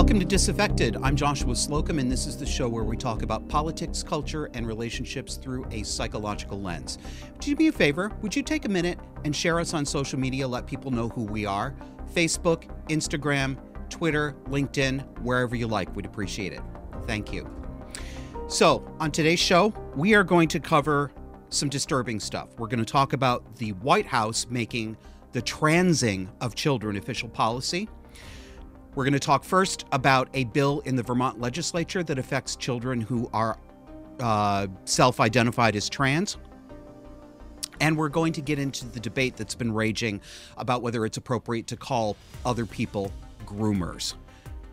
Welcome to Disaffected. I'm Joshua Slocum, and this is the show where we talk about politics, culture, and relationships through a psychological lens. Would you do me a favor? Would you take a minute and share us on social media? Let people know who we are Facebook, Instagram, Twitter, LinkedIn, wherever you like. We'd appreciate it. Thank you. So, on today's show, we are going to cover some disturbing stuff. We're going to talk about the White House making the transing of children official policy. We're going to talk first about a bill in the Vermont legislature that affects children who are uh, self identified as trans. And we're going to get into the debate that's been raging about whether it's appropriate to call other people groomers.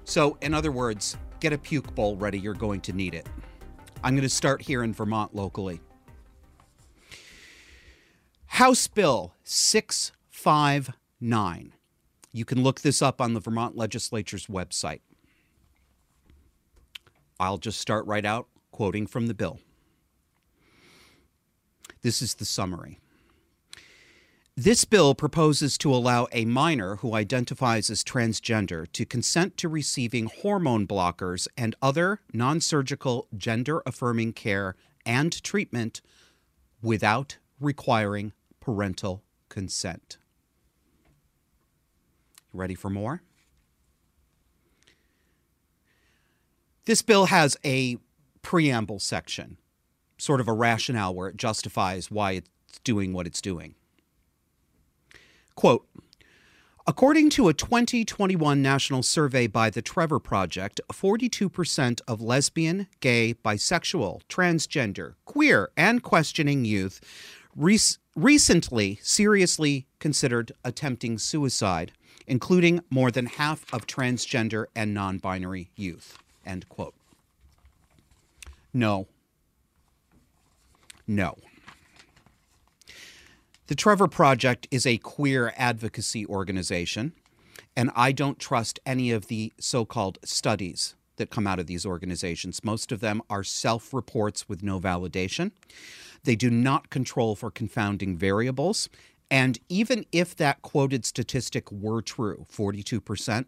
So, in other words, get a puke bowl ready. You're going to need it. I'm going to start here in Vermont locally. House Bill 659 you can look this up on the Vermont legislature's website. I'll just start right out quoting from the bill. This is the summary. This bill proposes to allow a minor who identifies as transgender to consent to receiving hormone blockers and other non surgical gender affirming care and treatment without requiring parental consent. Ready for more? This bill has a preamble section, sort of a rationale where it justifies why it's doing what it's doing. Quote According to a 2021 national survey by the Trevor Project, 42% of lesbian, gay, bisexual, transgender, queer, and questioning youth recently seriously considered attempting suicide including more than half of transgender and non binary youth. End quote. No. No. The Trevor Project is a queer advocacy organization, and I don't trust any of the so called studies that come out of these organizations. Most of them are self reports with no validation. They do not control for confounding variables, and even if that quoted statistic were true, 42%,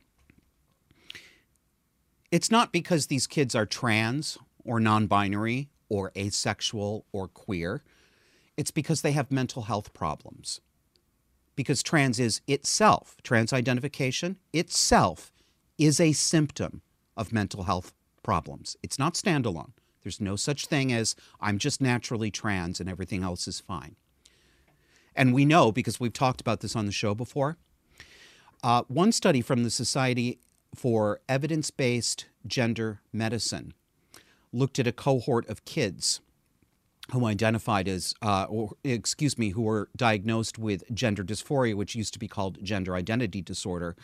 it's not because these kids are trans or non binary or asexual or queer. It's because they have mental health problems. Because trans is itself, trans identification itself is a symptom of mental health problems. It's not standalone. There's no such thing as I'm just naturally trans and everything else is fine. And we know because we've talked about this on the show before. Uh, one study from the Society for Evidence Based Gender Medicine looked at a cohort of kids who identified as, uh, or excuse me, who were diagnosed with gender dysphoria, which used to be called gender identity disorder,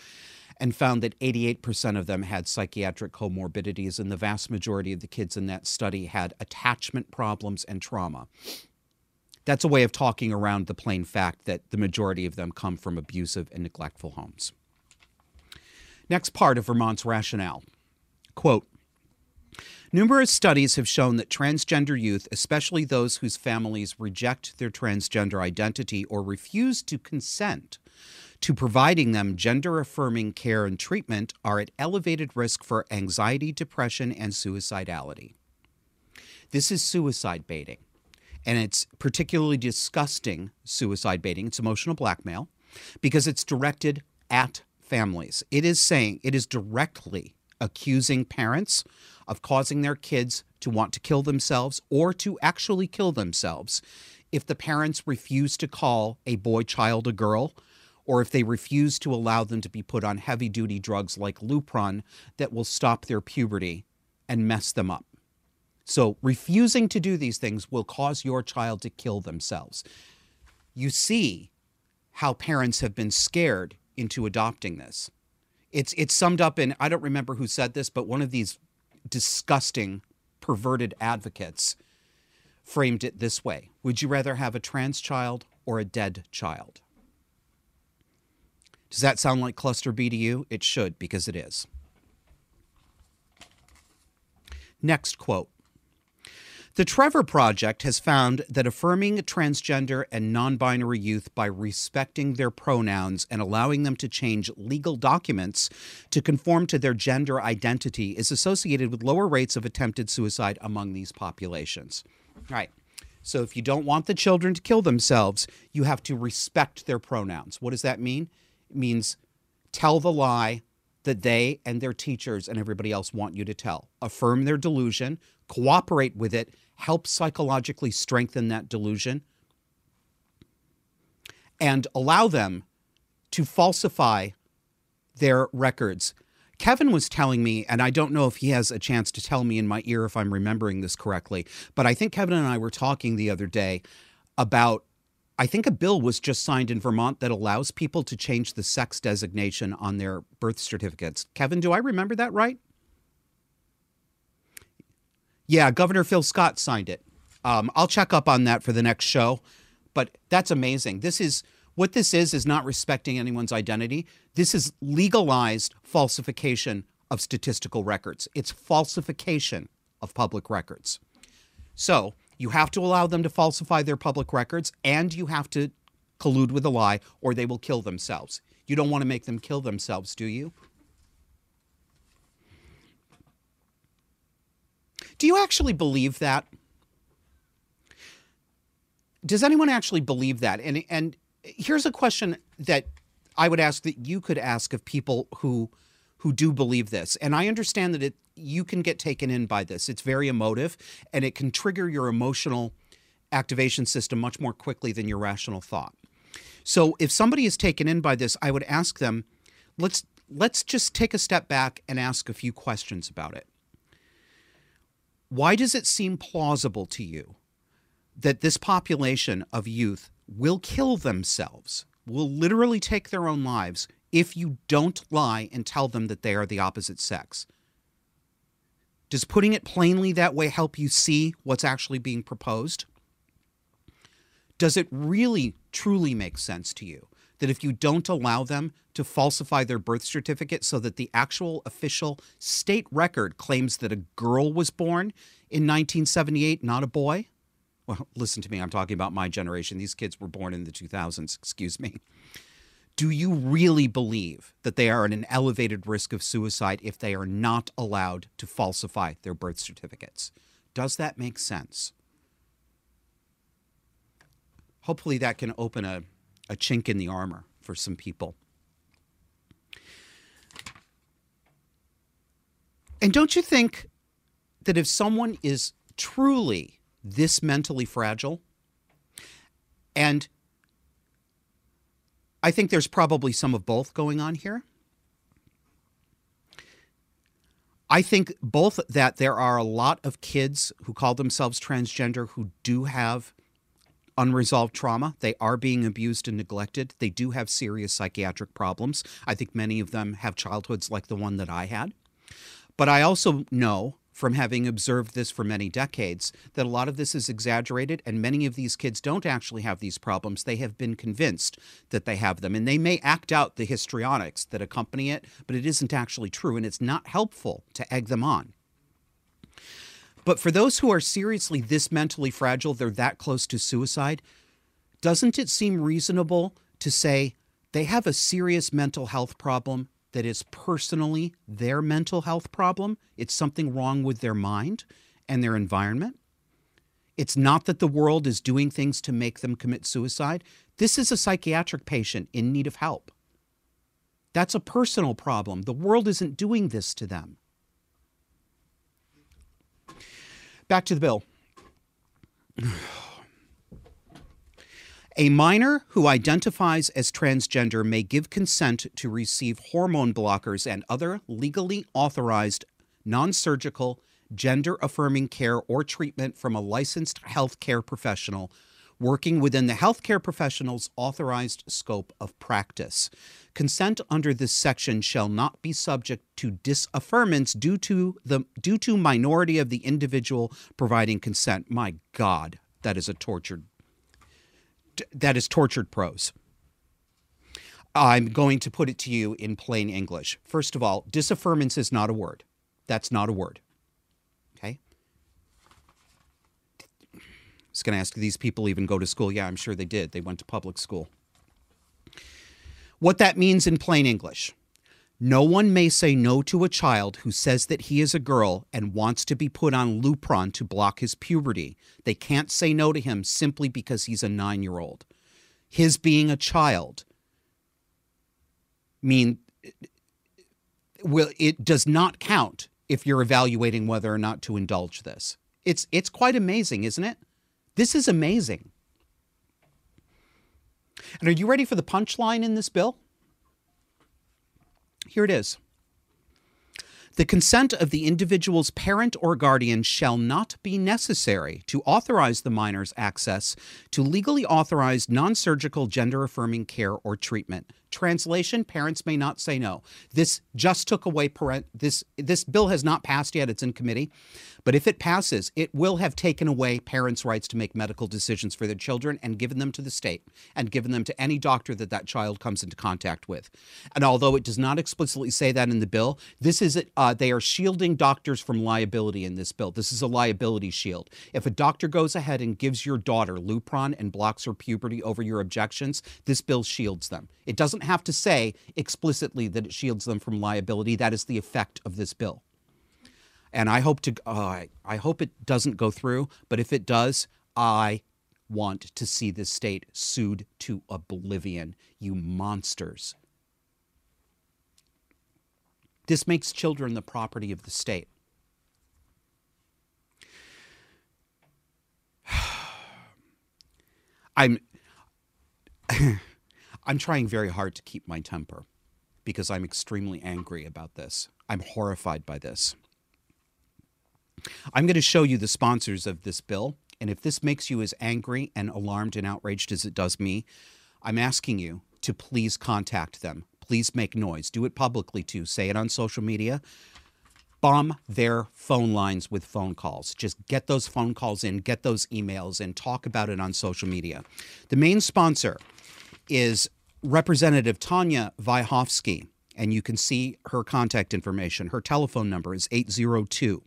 and found that 88% of them had psychiatric comorbidities, and the vast majority of the kids in that study had attachment problems and trauma that's a way of talking around the plain fact that the majority of them come from abusive and neglectful homes. Next part of Vermont's rationale quote, Numerous studies have shown that transgender youth, especially those whose families reject their transgender identity or refuse to consent to providing them gender affirming care and treatment, are at elevated risk for anxiety, depression, and suicidality. This is suicide baiting and it's particularly disgusting suicide baiting. It's emotional blackmail because it's directed at families. It is saying, it is directly accusing parents of causing their kids to want to kill themselves or to actually kill themselves if the parents refuse to call a boy child a girl or if they refuse to allow them to be put on heavy duty drugs like Lupron that will stop their puberty and mess them up. So, refusing to do these things will cause your child to kill themselves. You see how parents have been scared into adopting this. It's, it's summed up in, I don't remember who said this, but one of these disgusting, perverted advocates framed it this way Would you rather have a trans child or a dead child? Does that sound like cluster B to you? It should, because it is. Next quote The Trevor Project has found that affirming transgender and non binary youth by respecting their pronouns and allowing them to change legal documents to conform to their gender identity is associated with lower rates of attempted suicide among these populations. Right. So if you don't want the children to kill themselves, you have to respect their pronouns. What does that mean? Means tell the lie that they and their teachers and everybody else want you to tell. Affirm their delusion, cooperate with it, help psychologically strengthen that delusion, and allow them to falsify their records. Kevin was telling me, and I don't know if he has a chance to tell me in my ear if I'm remembering this correctly, but I think Kevin and I were talking the other day about I think a bill was just signed in Vermont that allows people to change the sex designation on their birth certificates. Kevin, do I remember that right? Yeah, Governor Phil Scott signed it. Um, I'll check up on that for the next show. But that's amazing. This is what this is is not respecting anyone's identity. This is legalized falsification of statistical records. It's falsification of public records. So you have to allow them to falsify their public records and you have to collude with a lie or they will kill themselves. You don't want to make them kill themselves, do you? Do you actually believe that? Does anyone actually believe that? And and here's a question that I would ask that you could ask of people who who do believe this. And I understand that it you can get taken in by this. It's very emotive and it can trigger your emotional activation system much more quickly than your rational thought. So if somebody is taken in by this, I would ask them, let's let's just take a step back and ask a few questions about it. Why does it seem plausible to you that this population of youth will kill themselves, will literally take their own lives if you don't lie and tell them that they are the opposite sex? Does putting it plainly that way help you see what's actually being proposed? Does it really, truly make sense to you that if you don't allow them to falsify their birth certificate so that the actual official state record claims that a girl was born in 1978, not a boy? Well, listen to me, I'm talking about my generation. These kids were born in the 2000s, excuse me. Do you really believe that they are at an elevated risk of suicide if they are not allowed to falsify their birth certificates? Does that make sense? Hopefully, that can open a, a chink in the armor for some people. And don't you think that if someone is truly this mentally fragile, and I think there's probably some of both going on here. I think both that there are a lot of kids who call themselves transgender who do have unresolved trauma. They are being abused and neglected. They do have serious psychiatric problems. I think many of them have childhoods like the one that I had. But I also know from having observed this for many decades that a lot of this is exaggerated and many of these kids don't actually have these problems. They have been convinced that they have them and they may act out the histrionics that accompany it, but it isn't actually true and it's not helpful to egg them on. But for those who are seriously this mentally fragile, they're that close to suicide, doesn't it seem reasonable to say they have a serious mental health problem that is personally their mental health problem. It's something wrong with their mind and their environment. It's not that the world is doing things to make them commit suicide. This is a psychiatric patient in need of help. That's a personal problem. The world isn't doing this to them. Back to the bill. A minor who identifies as transgender may give consent to receive hormone blockers and other legally authorized non surgical gender affirming care or treatment from a licensed healthcare professional working within the healthcare professional's authorized scope of practice. Consent under this section shall not be subject to disaffirmance due to the due to minority of the individual providing consent. My God, that is a tortured that is tortured prose. I'm going to put it to you in plain English. First of all, disaffirmance is not a word. That's not a word. Okay? I was going to ask, these people even go to school? Yeah, I'm sure they did. They went to public school. What that means in plain English no one may say no to a child who says that he is a girl and wants to be put on Lupron to block his puberty. They can't say no to him simply because he's a nine year old. His being a child mean will it does not count if you're evaluating whether or not to indulge this. It's it's quite amazing, isn't it? This is amazing. And are you ready for the punchline in this bill? Here it is. The consent of the individual's parent or guardian shall not be necessary to authorize the minor's access to legally authorized non surgical gender affirming care or treatment. Translation Parents may not say no. This just took away parent. This, this bill has not passed yet, it's in committee. But if it passes, it will have taken away parents' rights to make medical decisions for their children and given them to the state and given them to any doctor that that child comes into contact with. And although it does not explicitly say that in the bill, this is uh, they are shielding doctors from liability in this bill. This is a liability shield. If a doctor goes ahead and gives your daughter Lupron and blocks her puberty over your objections, this bill shields them. It doesn't have to say explicitly that it shields them from liability. That is the effect of this bill and I hope to uh, I hope it doesn't go through. But if it does, I want to see this state sued to oblivion. You monsters. This makes children the property of the state. I'm I'm trying very hard to keep my temper because I'm extremely angry about this. I'm horrified by this. I'm going to show you the sponsors of this bill. And if this makes you as angry and alarmed and outraged as it does me, I'm asking you to please contact them. Please make noise. Do it publicly too. Say it on social media. Bomb their phone lines with phone calls. Just get those phone calls in, get those emails, and talk about it on social media. The main sponsor is Representative Tanya Vyhovsky, and you can see her contact information. Her telephone number is 802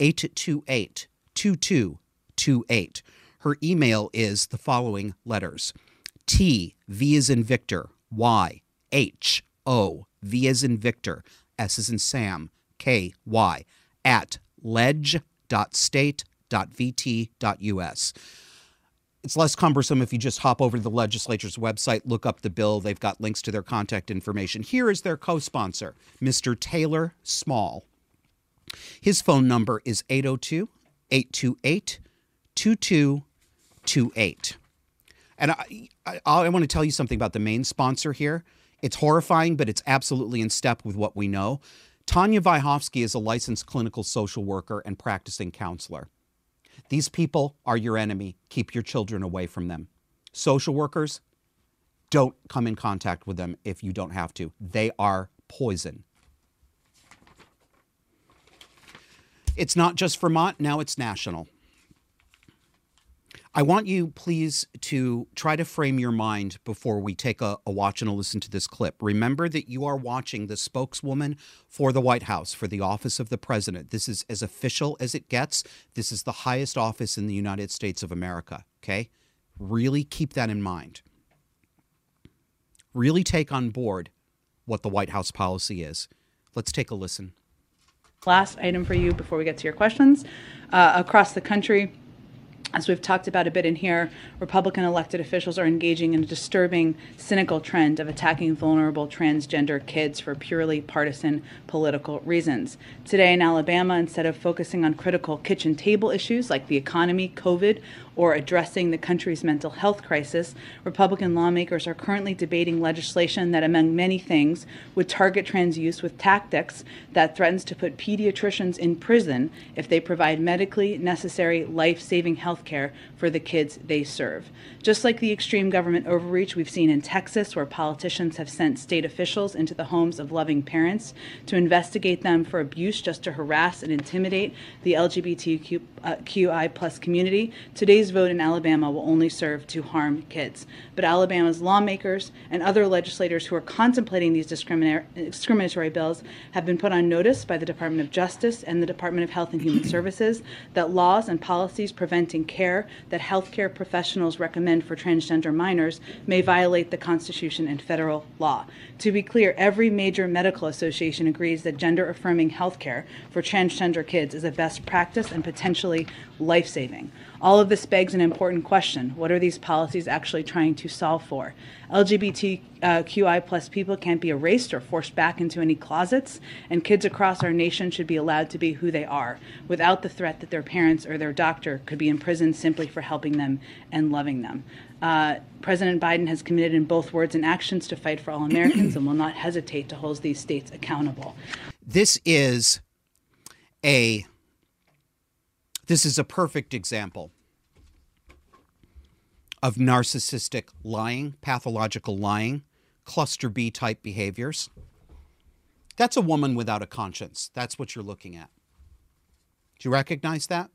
828 2228. Her email is the following letters T, V is in Victor, Y, H, O, V is in Victor, S is in Sam, K, Y, at ledge.state.vt.us. It's less cumbersome if you just hop over to the legislature's website, look up the bill. They've got links to their contact information. Here is their co sponsor, Mr. Taylor Small. His phone number is 802 828 2228. And I, I, I, want to tell you something about the main sponsor here. It's horrifying, but it's absolutely in step with what we know. Tanya Vyhovsky is a licensed clinical social worker and practicing counselor. These people are your enemy. Keep your children away from them. Social workers, don't come in contact with them if you don't have to. They are poison. It's not just Vermont, now it's national. I want you, please, to try to frame your mind before we take a, a, watch and a listen to this clip. Remember that you are watching the spokeswoman for the White House, for the office of the president. This is as official as it gets. This is the highest office in the United States of America, okay? Really keep that in mind. Really take on board what the White House policy is. Let's take a listen. Last item for you before we get to your questions. Uh, across the country, as we've talked about a bit in here, Republican elected officials are engaging in a disturbing, cynical trend of attacking vulnerable transgender kids for purely partisan political reasons. Today in Alabama, instead of focusing on critical kitchen table issues like the economy, COVID, or addressing the country's mental health crisis, Republican lawmakers are currently debating legislation that, among many things, would target trans use with tactics that threatens to put pediatricians in prison if they provide medically necessary life saving health care for the kids they serve. Just like the extreme government overreach we've seen in Texas, where politicians have sent state officials into the homes of loving parents to investigate them for abuse just to harass and intimidate the LGBTQI uh, plus community, today's today's vote in Alabama will only serve to harm kids. But Alabama's lawmakers and other legislators who are contemplating these discriminatory bills have been put on notice by the Department of Justice and the Department of Health and Human Services that laws and policies preventing care that healthcare professionals recommend for transgender minors may violate the Constitution and federal law. To be clear, every major medical association agrees that gender affirming healthcare for transgender kids is a best practice and potentially life saving. All of this begs an important question what are these policies actually trying to solve for? LGBTQI plus people can't be erased or forced back into any closets, and kids across our nation should be allowed to be who they are without the threat that their parents or their doctor could be imprisoned simply for helping them and loving them. Uh, President Biden has committed in both words and actions to fight for all Americans and will not hesitate to hold these states accountable. This is a this is a perfect example of narcissistic lying, pathological lying, cluster B type behaviors. That's a woman without a conscience. That's what you're looking at. Do you recognize that?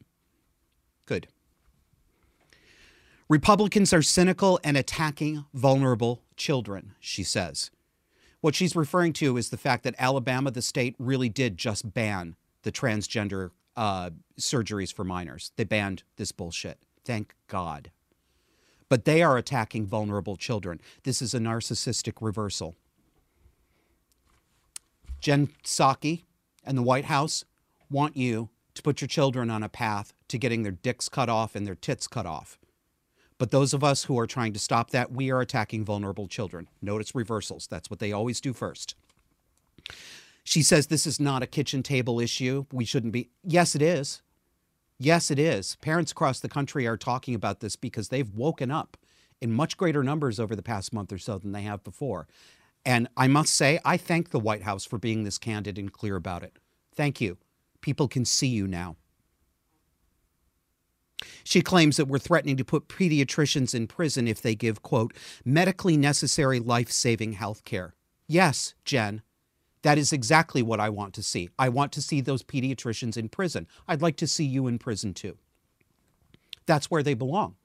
Good. Republicans are cynical and attacking vulnerable children, she says. What she's referring to is the fact that Alabama, the state, really did just ban the transgender uh, surgeries for minors. They banned this bullshit. Thank God. But they are attacking vulnerable children. This is a narcissistic reversal. Jen Psaki and the White House want you to put your children on a path to getting their dicks cut off and their tits cut off. But those of us who are trying to stop that, we are attacking vulnerable children. Notice reversals. That's what they always do first. She says this is not a kitchen table issue. We shouldn't be. Yes, it is. Yes, it is. Parents across the country are talking about this because they've woken up in much greater numbers over the past month or so than they have before. And I must say, I thank the White House for being this candid and clear about it. Thank you. People can see you now. She claims that we're threatening to put pediatricians in prison if they give, quote, medically necessary life saving health care. Yes, Jen, that is exactly what I want to see. I want to see those pediatricians in prison. I'd like to see you in prison too. That's where they belong.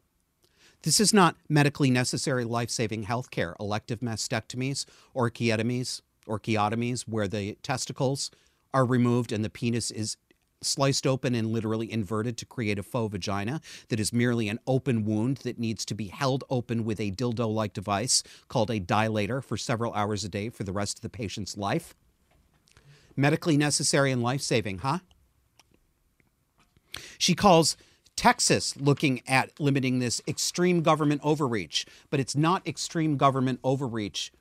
This is not medically necessary life saving health care, elective mastectomies, or orchiectomies, where the testicles are removed and the penis is sliced open and literally inverted to create a faux vagina that is merely an open wound that needs to be held open with a dildo like device called a dilator for several hours a day for the rest of the patient's life medically necessary and life saving, huh? She calls Texas looking at limiting this extreme government overreach, but it's not extreme government overreach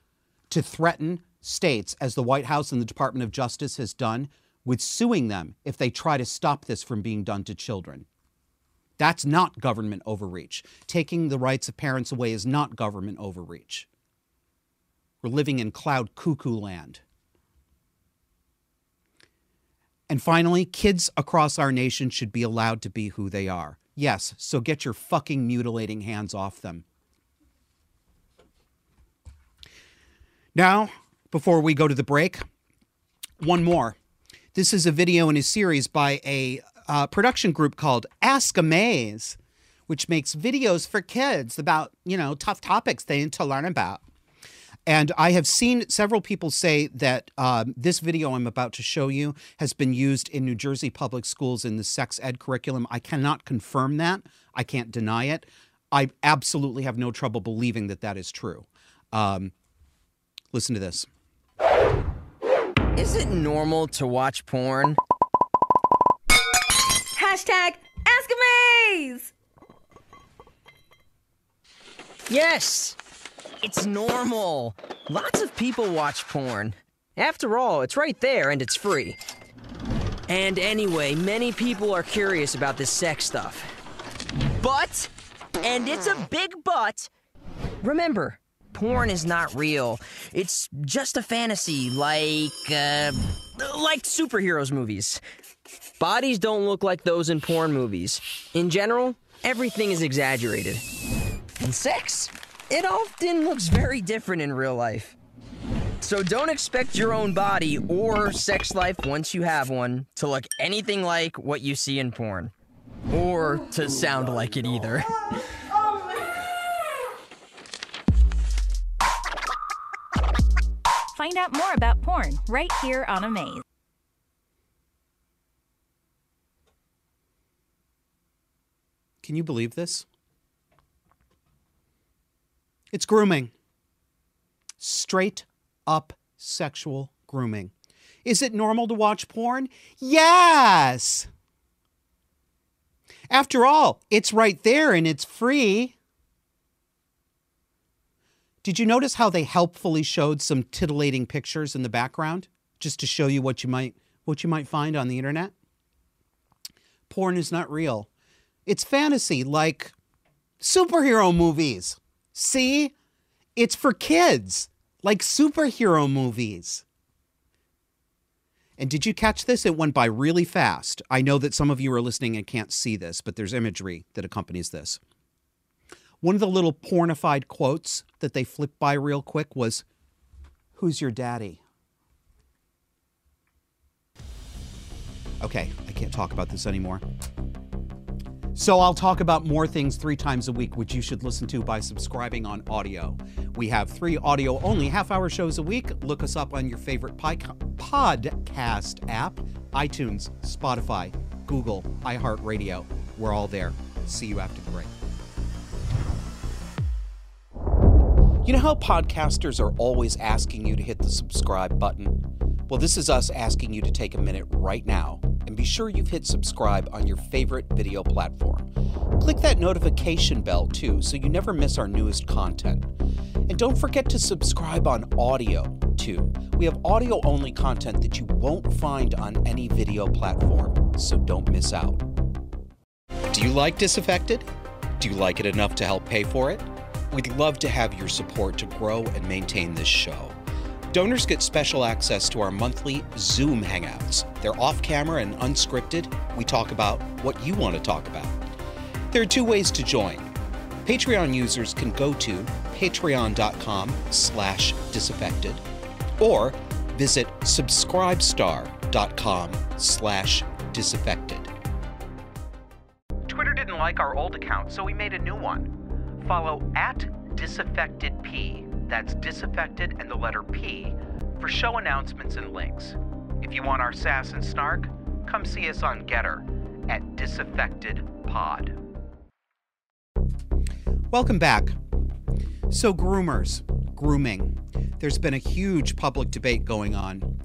to threaten states, as the White House and the Department of Justice has done, with suing them if they try to stop this from being done to children. That's not government overreach. Taking the rights of parents away is not government overreach. We're living in cloud cuckoo land. And finally, kids across our nation should be allowed to be who they are. Yes, so get your fucking mutilating hands off them. Now, before we go to the break, one more. This is a video in a series by a uh, production group called Ask Amaze, which makes videos for kids about, you know, tough topics they need to learn about. And I have seen several people say that um, this video I'm about to show you has been used in New Jersey public schools in the sex ed curriculum. I cannot confirm that. I can't deny it. I absolutely have no trouble believing that that is true. Um, listen to this. Is it normal to watch porn? Hashtag Ask Amaze! Yes! It's normal. Lots of people watch porn. After all, it's right there and it's free. And anyway, many people are curious about this sex stuff. But, and it's a big but, remember, porn is not real. It's just a fantasy, like, uh, like superheroes movies. Bodies don't look like those in porn movies. In general, everything is exaggerated. And sex? It often looks very different in real life. So don't expect your own body or sex life once you have one to look anything like what you see in porn. Or to sound like it either. Find out more about porn right here on Amaze. Can you believe this? It's grooming. Straight up sexual grooming. Is it normal to watch porn? Yes. After all, it's right there and it's free. Did you notice how they helpfully showed some titillating pictures in the background just to show you what you might what you might find on the internet? Porn is not real. It's fantasy like superhero movies. See? It's for kids, like superhero movies. And did you catch this? It went by really fast. I know that some of you are listening and can't see this, but there's imagery that accompanies this. One of the little pornified quotes that they flipped by real quick was, Who's your daddy? Okay, I can't talk about this anymore. So I'll talk about more things three times a week, which you should listen to by subscribing on audio. We have three audio only half hour shows a week. Look us up on your favorite podcast app iTunes, Spotify, Google, iHeartRadio. We're all there. See you after the break. You know how podcasters are always asking you to hit the subscribe button? Well, this is us asking you to take a minute right now and be sure you've hit subscribe on your favorite video platform. Click that notification bell too so you never miss our newest content. And don't forget to subscribe on audio too. We have audio only content that you won't find on any video platform, so don't miss out. Do you like Disaffected? Do you like it enough to help pay for it? We'd love to have your support to grow and maintain this show. Donors get special access to our monthly Zoom hangouts. They're off camera and unscripted. We talk about what you want to talk about. There are two ways to join. Patreon users can go to patreon.com slash disaffected or visit subscribestar.com slash disaffected. Twitter didn't like our old account, so we made a new one. Follow at disaffectedp, that's disaffected and the letter P, for show announcements and links. If you want our sass and snark, come see us on Gettr at disaffectedpod. Welcome back. So, groomers, grooming. There's been a huge public debate going on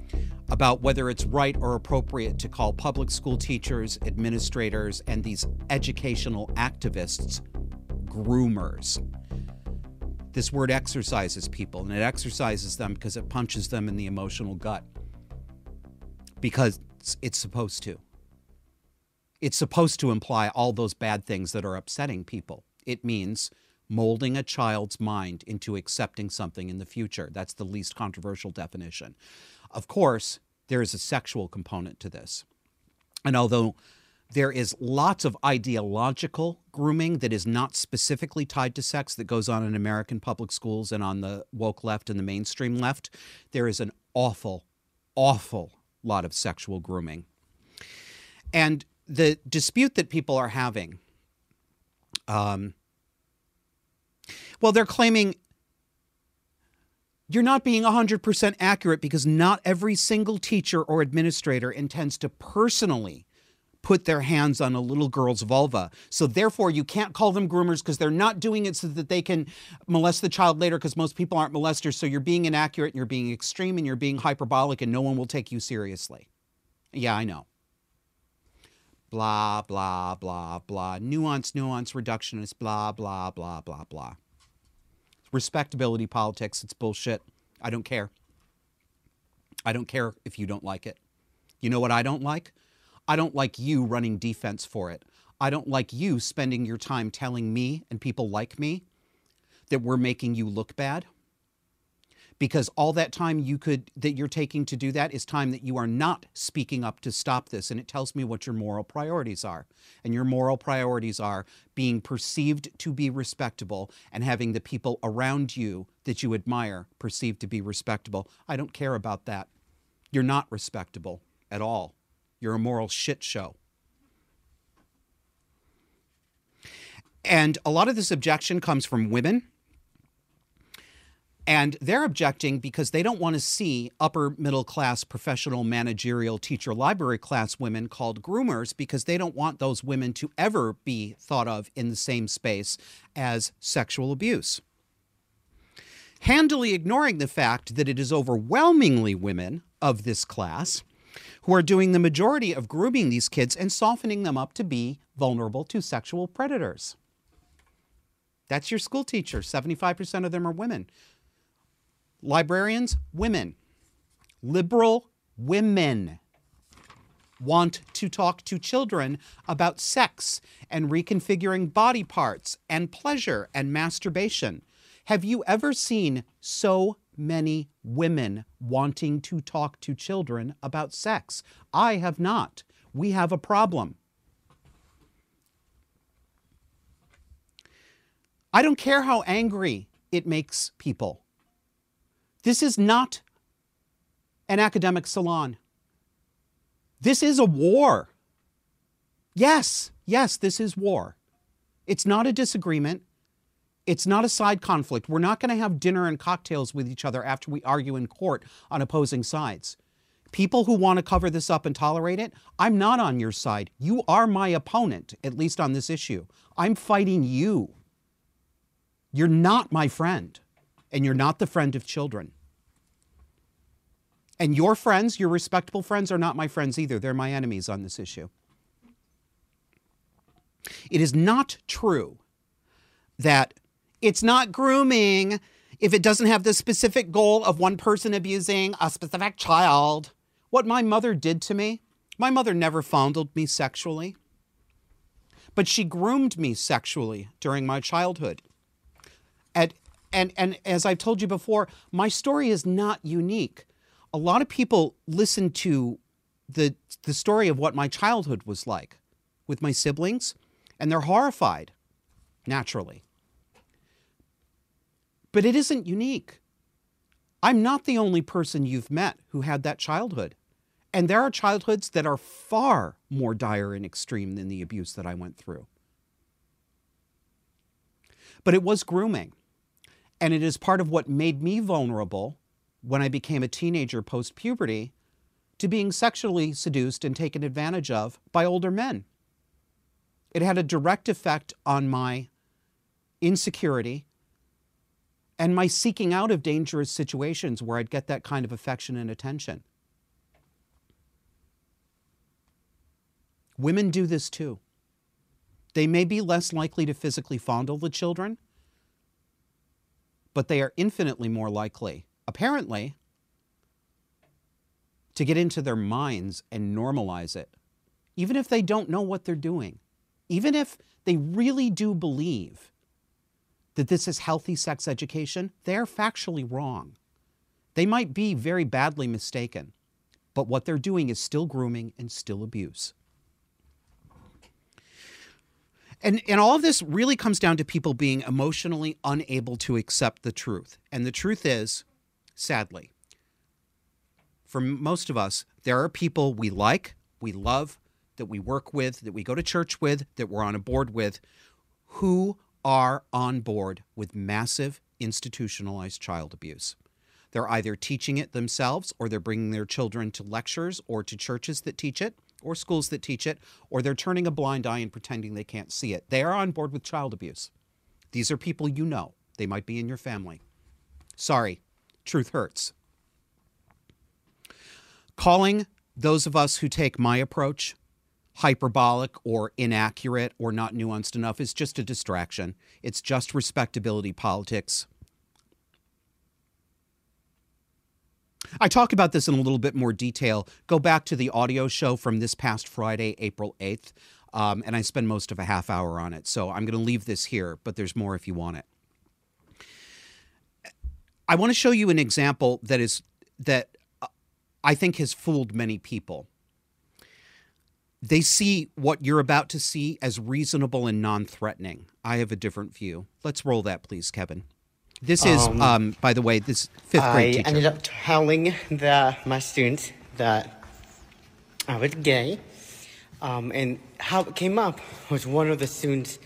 about whether it's right or appropriate to call public school teachers, administrators, and these educational activists groomers. This word exercises people, and it exercises them because it punches them in the emotional gut. Because it's supposed to. It's supposed to imply all those bad things that are upsetting people. It means molding a child's mind into accepting something in the future. That's the least controversial definition. Of course, there is a sexual component to this. And although there is lots of ideological grooming that is not specifically tied to sex that goes on in American public schools and on the woke left and the mainstream left. There is an awful, awful lot of sexual grooming. And the dispute that people are having, um, well, they're claiming you're not being 100% accurate because not every single teacher or administrator intends to personally put their hands on a little girl's vulva. So therefore, you can't call them groomers because they're not doing it so that they can molest the child later because most people aren't molesters. So you're being inaccurate and you're being extreme and you're being hyperbolic and no one will take you seriously. Yeah, I know. Blah, blah, blah, blah. Nuance, nuance, reductionist, blah, blah, blah, blah, blah. Respectability politics, it's bullshit. I don't care. I don't care if you don't like it. You know what I don't like? I don't like you running defense for it. I don't like you spending your time telling me and people like me that we're making you look bad. Because all that time you could that you're taking to do that is time that you are not speaking up to stop this and it tells me what your moral priorities are. And your moral priorities are being perceived to be respectable and having the people around you that you admire perceived to be respectable. I don't care about that. You're not respectable at all. You're a moral shit show. And a lot of this objection comes from women. And they're objecting because they don't want to see upper middle class professional managerial teacher library class women called groomers because they don't want those women to ever be thought of in the same space as sexual abuse. Handily ignoring the fact that it is overwhelmingly women of this class who are doing the majority of grooming these kids and softening them up to be vulnerable to sexual predators. That's your school teacher. 75% of them are women. Librarians, women. Liberal women want to talk to children about sex and reconfiguring body parts and pleasure and masturbation. Have you ever seen so many women wanting to talk to children about sex? I have not. We have a problem. I don't care how angry it makes people. This is not an academic salon. This is a war. Yes, yes, this is war. It's not a disagreement. It's not a side conflict. We're not going to have dinner and cocktails with each other after we argue in court on opposing sides. People who want to cover this up and tolerate it, I'm not on your side. You are my opponent, at least on this issue. I'm fighting you. You're not my friend, and you're not the friend of children. And your friends, your respectable friends, are not my friends either. They're my enemies on this issue. It is not true that it's not grooming if it doesn't have the specific goal of one person abusing a specific child. What my mother did to me, my mother never fondled me sexually, but she groomed me sexually during my childhood. And, and, and as I've told you before, my story is not unique. A lot of people listen to the, the story of what my childhood was like with my siblings, and they're horrified, naturally. But it isn't unique. I'm not the only person you've met who had that childhood. And there are childhoods that are far more dire and extreme than the abuse that I went through. But it was grooming. And it is part of what made me vulnerable when I became a teenager post puberty to being sexually seduced and taken advantage of by older men. It had a direct effect on my insecurity and my seeking out of dangerous situations where I'd get that kind of affection and attention. Women do this too. They may be less likely to physically fondle the children, but they are infinitely more likely, apparently, to get into their minds and normalize it, even if they don't know what they're doing, even if they really do believe that this is healthy sex education, they're factually wrong. They might be very badly mistaken, but what they're doing is still grooming and still abuse. And, and all of this really comes down to people being emotionally unable to accept the truth. And the truth is, sadly, for most of us, there are people we like, we love, that we work with, that we go to church with, that we're on a board with, who are on board with massive institutionalized child abuse. They're either teaching it themselves or they're bringing their children to lectures or to churches that teach it or schools that teach it, or they're turning a blind eye and pretending they can't see it. They are on board with child abuse. These are people you know. They might be in your family. Sorry, truth hurts. Calling those of us who take my approach hyperbolic or inaccurate or not nuanced enough is just a distraction. It's just respectability politics. I talk about this in a little bit more detail. Go back to the audio show from this past Friday, April 8th, um, and I spend most of a half hour on it. So I'm going to leave this here, but there's more if you want it. I want to show you an example that is that uh, I think has fooled many people they see what you're about to see as reasonable and non-threatening. I have a different view. Let's roll that, please, Kevin. This is, um, um, by the way, this fifth grade I teacher. ended up telling the my students that I was gay, um, and how it came up was one of the students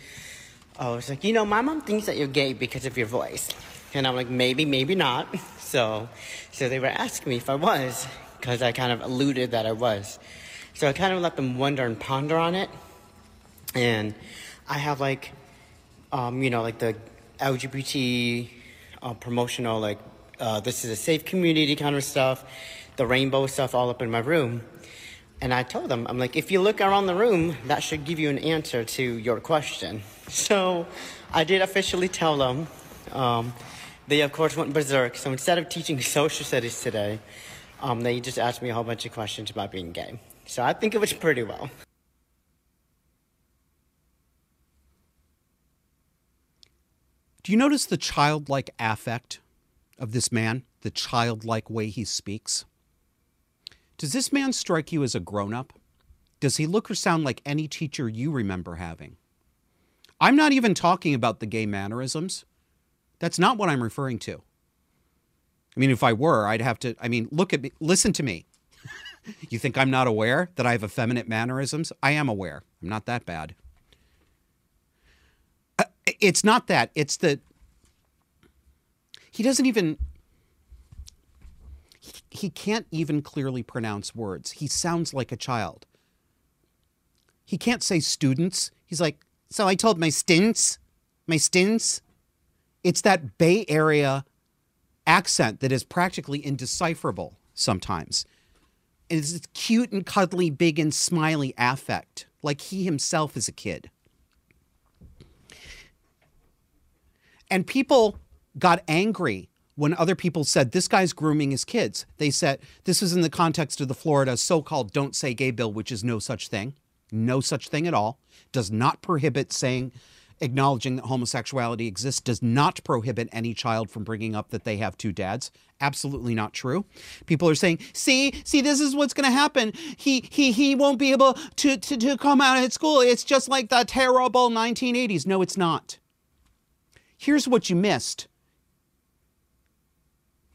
oh, it's like, you know, my mom thinks that you're gay because of your voice. And I'm like, maybe, maybe not. So, so they were asking me if I was, because I kind of alluded that I was. So I kind of let them wonder and ponder on it. And I have like, um, you know, like the LGBT uh, promotional, like, uh, this is a safe community kind of stuff, the rainbow stuff all up in my room. And I told them, I'm like, if you look around the room, that should give you an answer to your question. So I did officially tell them. Um, they, of course, went berserk. So instead of teaching social studies today, um, they just asked me a whole bunch of questions about being gay. So I think it was pretty well. Do you notice the childlike affect of this man? The childlike way he speaks? Does this man strike you as a grown up? Does he look or sound like any teacher you remember having? I'm not even talking about the gay mannerisms. That's not what I'm referring to. I mean, if I were, I'd have to, I mean, look at me, listen to me. You think I'm not aware that I have effeminate mannerisms? I am aware. I'm not that bad. Uh, it's not that. It's that he doesn't even he, he can't even clearly pronounce words. He sounds like a child. He can't say students. He's like, so I told my stints, my stints. It's that Bay Area accent that is practically indecipherable sometimes. It's this cute and cuddly, big and smiley affect, like he himself is a kid. And people got angry when other people said, This guy's grooming his kids. They said, This is in the context of the Florida so called Don't Say Gay bill, which is no such thing. No such thing at all. Does not prohibit saying, acknowledging that homosexuality exists, does not prohibit any child from bringing up that they have two dads. Absolutely not true. People are saying, see, see, this is what's going to happen. He, he, he won't be able to, to, to come out at school. It's just like the terrible 1980s. No, it's not. Here's what you missed.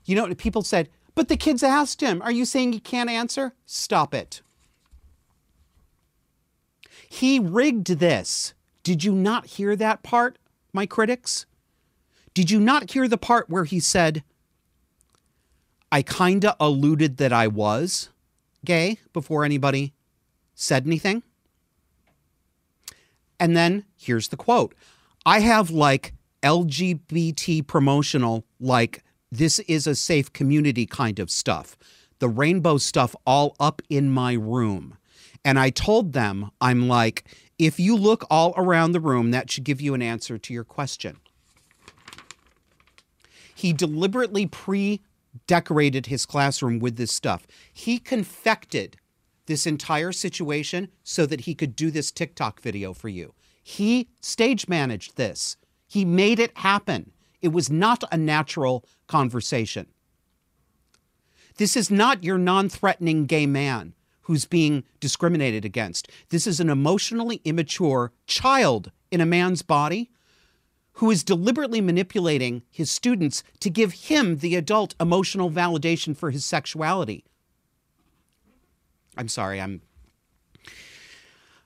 You know, people said, but the kids asked him, Are you saying he can't answer? Stop it. He rigged this. Did you not hear that part, my critics? Did you not hear the part where he said, I kinda alluded that I was gay before anybody said anything? And then here's the quote I have like LGBT promotional, like this is a safe community kind of stuff, the rainbow stuff all up in my room. And I told them, I'm like, if you look all around the room, that should give you an answer to your question. He deliberately pre decorated his classroom with this stuff. He confected this entire situation so that he could do this TikTok video for you. He stage managed this, he made it happen. It was not a natural conversation. This is not your non threatening gay man who's being discriminated against. This is an emotionally immature child in a man's body who is deliberately manipulating his students to give him the adult emotional validation for his sexuality. I'm sorry, I'm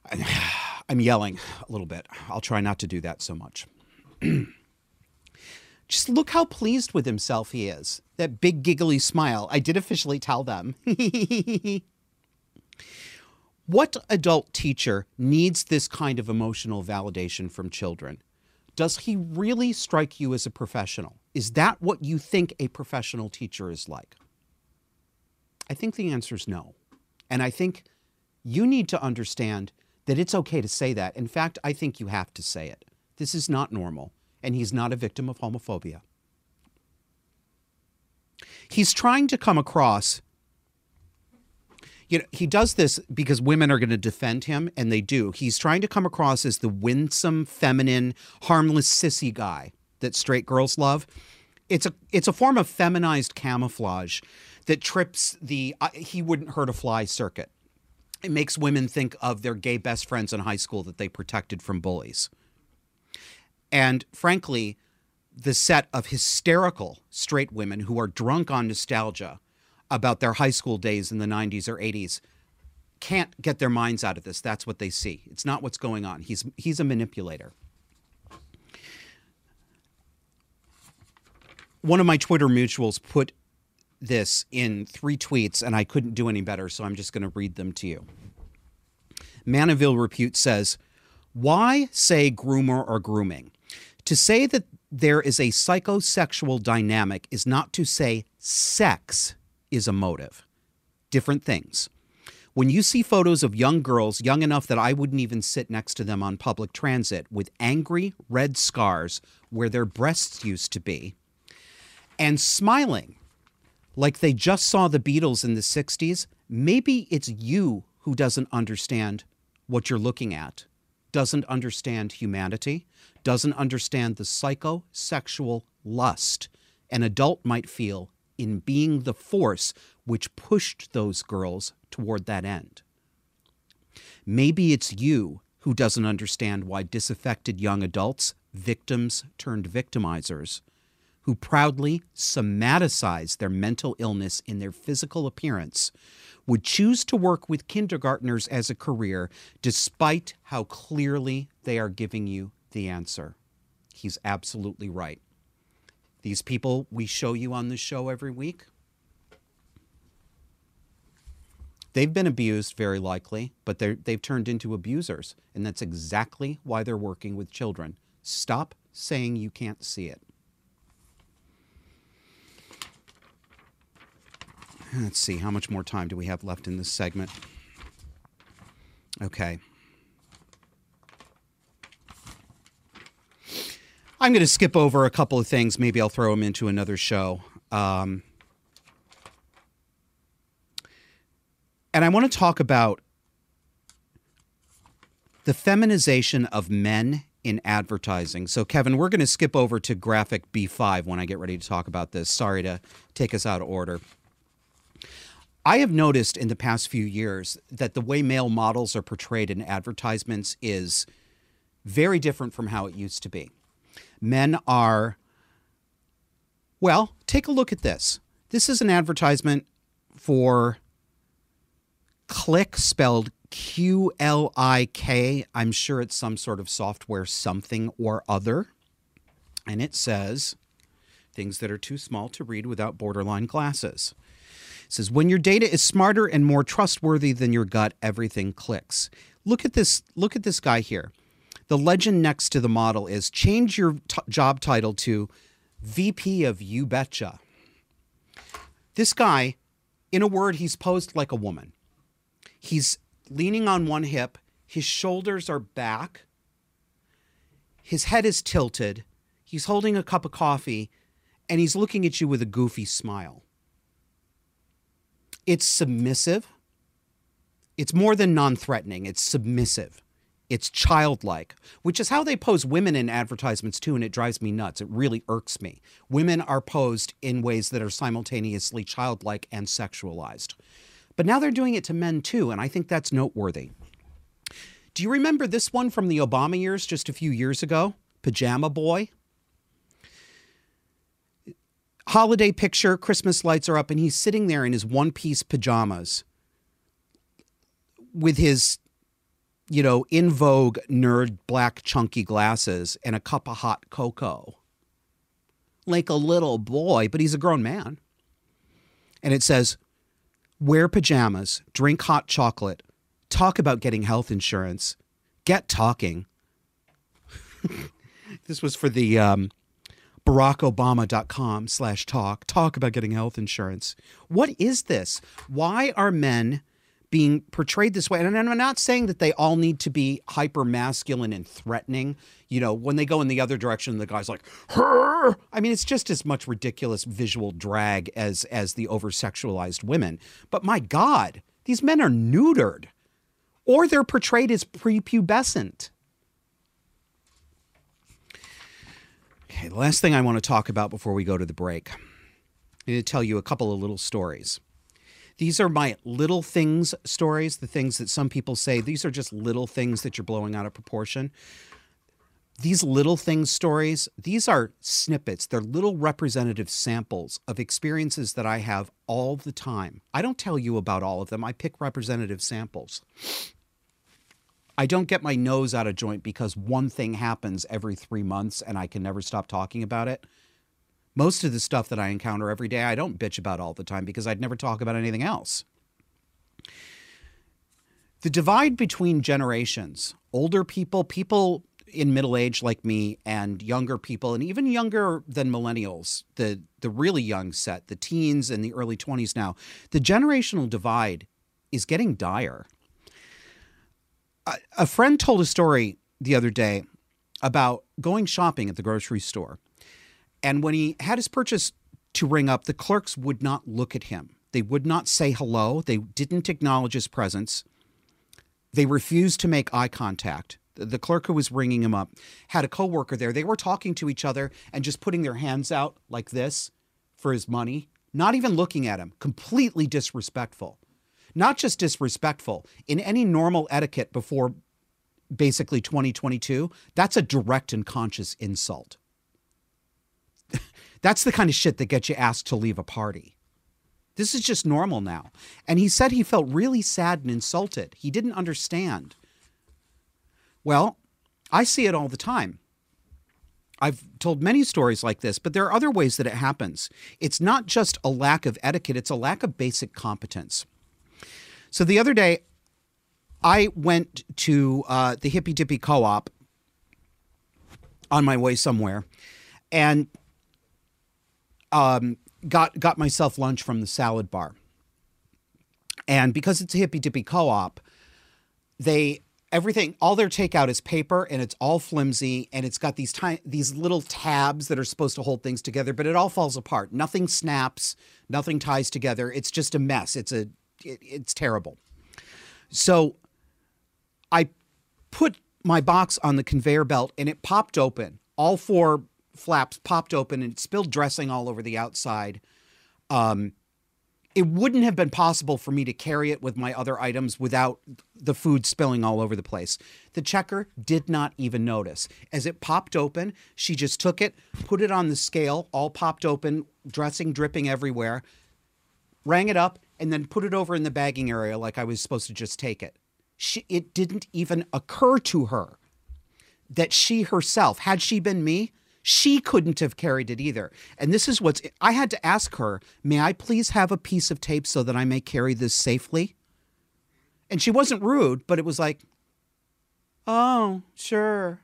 I'm yelling a little bit. I'll try not to do that so much. Just look how pleased with himself he is. That big giggly smile. I did officially tell them. what adult teacher needs this kind of emotional validation from children? Does he really strike you as a professional? Is that what you think a professional teacher is like? I think the answer is no. And I think you need to understand that it's okay to say that. In fact, I think you have to say it. This is not normal, and he's not a victim of homophobia. He's trying to come across you know, he does this because women are going to defend him, and they do. He's trying to come across as the winsome, feminine, harmless, sissy guy that straight girls love. It's a it's a form of feminized camouflage that trips the uh, he wouldn't hurt a fly circuit. It makes women think of their gay best friends in high school that they protected from bullies. And frankly, the set of hysterical straight women who are drunk on nostalgia about their high school days in the 90s or 80s can't get their minds out of this. That's what they see. It's not what's going on. He's he's a manipulator. One of my Twitter mutuals put this in three tweets and I couldn't do any better, so I'm just going to read them to you. Manaville Repute says, "Why say groomer or grooming? To say that there is a psychosexual dynamic is not to say sex." Is a motive. Different things. When you see photos of young girls, young enough that I wouldn't even sit next to them on public transit, with angry red scars where their breasts used to be, and smiling like they just saw the Beatles in the 60s, maybe it's you who doesn't understand what you're looking at, doesn't understand humanity, doesn't understand the psychosexual lust an adult might feel in being the force which pushed those girls toward that end. Maybe it's you who doesn't understand why disaffected young adults, victims turned victimizers, who proudly somaticize their mental illness in their physical appearance would choose to work with kindergartners as a career despite how clearly they are giving you the answer. He's absolutely right. These people we show you on the show every week, they've been abused very likely, but they've turned into abusers. And that's exactly why they're working with children. Stop saying you can't see it. Let's see, how much more time do we have left in this segment? Okay. I'm going to skip over a couple of things. Maybe I'll throw them into another show. Um, and I want to talk about the feminization of men in advertising. So, Kevin, we're going to skip over to graphic B5 when I get ready to talk about this. Sorry to take us out of order. I have noticed in the past few years that the way male models are portrayed in advertisements is very different from how it used to be. Men are, well, take a look at this. This is an advertisement for Qlik, spelled Q L I K. I'm sure it's some sort of software, something or other. And it says things that are too small to read without borderline glasses says when your data is smarter and more trustworthy than your gut, everything clicks. Look at this. Look at this guy here. The legend next to the model is change your t- job title to VP of You Betcha. This guy, in a word, he's posed like a woman. He's leaning on one hip, his shoulders are back, his head is tilted, he's holding a cup of coffee, and he's looking at you with a goofy smile. It's submissive. It's more than non threatening, it's submissive. It's childlike, which is how they pose women in advertisements too, and it drives me nuts. It really irks me. Women are posed in ways that are simultaneously childlike and sexualized. But now they're doing it to men too, and I think that's noteworthy. Do you remember this one from the Obama years just a few years ago? Pajama Boy? holiday picture, Christmas lights are up, and he's sitting there in his one piece pajamas with his, you know, in vogue nerd black chunky glasses and a cup of hot cocoa. Like a little boy, but he's a grown man. And it says, wear pajamas, drink hot chocolate, talk about getting health insurance, get talking. this was for the um, barackobama.com slash talk talk about getting health insurance what is this why are men being portrayed this way. And i'm not saying that they all need to be hyper masculine and threatening you know when they go in the other direction the guy's like i mean it's just as much ridiculous visual drag as as the over sexualized women. But my god these men are neutered. Or they're portrayed as prepubescent. Okay, the last thing I want to talk about before we go to the break, I'm going to tell you a couple of little stories. These are my little things stories, the things that some people say, these are just little things that you're blowing out of proportion. These little things stories, these are snippets. They're little representative samples of experiences that I have all the time. I don't tell you about all of them, I pick representative samples. I don't get my nose out of joint because one thing happens every three months and I can never stop talking about it. Most of the stuff that I encounter every day, I don't bitch about all the time because I'd never talk about anything else. The divide between generations, older people, people in middle age like me, and younger people, and even younger than millennials, the, the really young set, the teens and the early 20s now, the generational divide is getting dire. A, a friend told a story the other day about going shopping at the grocery store. And when he had his purchase to ring up, the clerks would not look at him. They would not say hello. They didn't acknowledge his presence. They refused to make eye contact. The clerk who was ringing him up had a coworker there. They were talking to each other and just putting their hands out like this for his money, not even looking at him, completely disrespectful. Not just disrespectful, in any normal etiquette before basically 2022, that's a direct and conscious insult. That's the kind of shit that gets you asked to leave a party. This is just normal now. And he said he felt really sad and insulted. He didn't understand. Well, I see it all the time. I've told many stories like this, but there are other ways that it happens. It's not just a lack of etiquette, it's a lack of basic competence. So the other day, I went to uh, the Hippy Dippy Co op on my way somewhere and um, got, got myself lunch from the salad bar. And because it's a Hippy Dippy Co op, they everything all their takeout is paper and it's all flimsy and it's got these tiny these little tabs that are supposed to hold things together but it all falls apart. Nothing snaps nothing ties together. It's just a mess. It's a it, it's terrible. So i put my box on the conveyor belt and it popped open. All four flaps popped open and spilled dressing all over the outside um it wouldn't have been possible for me to carry it with my other items without the food spilling all over the place. The checker did not even notice. As it popped open, she just took it, put it on the scale, all popped open, dressing dripping everywhere, rang it up, and then put it over in the bagging area like I was supposed to just take it. She, it didn't even occur to her that she herself, had she been me, she couldn't have carried it either. And this is what's, I had to ask her, may I please have a piece of tape so that I may carry this safely? And she wasn't rude, but it was like, oh, sure.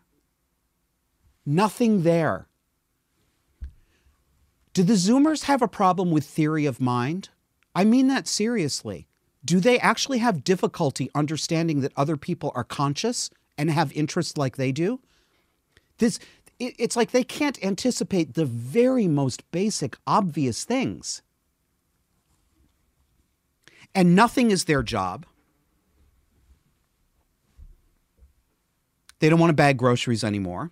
Nothing there. Do the Zoomers have a problem with theory of mind? I mean that seriously. Do they actually have difficulty understanding that other people are conscious and have interests like they do? This it, it's like they can't anticipate the very most basic, obvious things. And nothing is their job. They don't want to bag groceries anymore.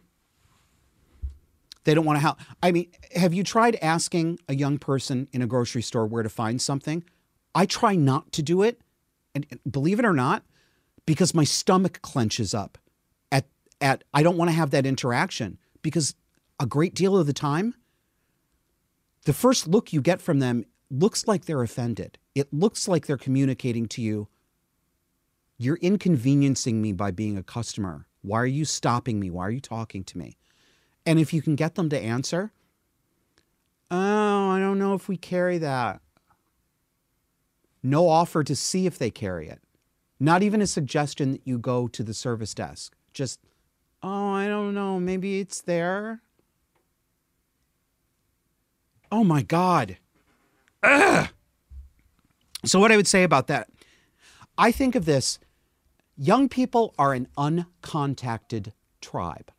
They don't want to help. I mean, have you tried asking a young person in a grocery store where to find something? I try not to do it, and believe it or not, because my stomach clenches up. At at I don't want to have that interaction because a great deal of the time, the first look you get from them looks like they're offended. It looks like they're communicating to you, you're inconveniencing me by being a customer. Why are you stopping me? Why are you talking to me? And if you can get them to answer, oh, I don't know if we carry that. No offer to see if they carry it. Not even a suggestion that you go to the service desk. Just, oh, I don't know. Maybe it's there. Oh my God. Ugh. So, what I would say about that, I think of this young people are an uncontacted tribe.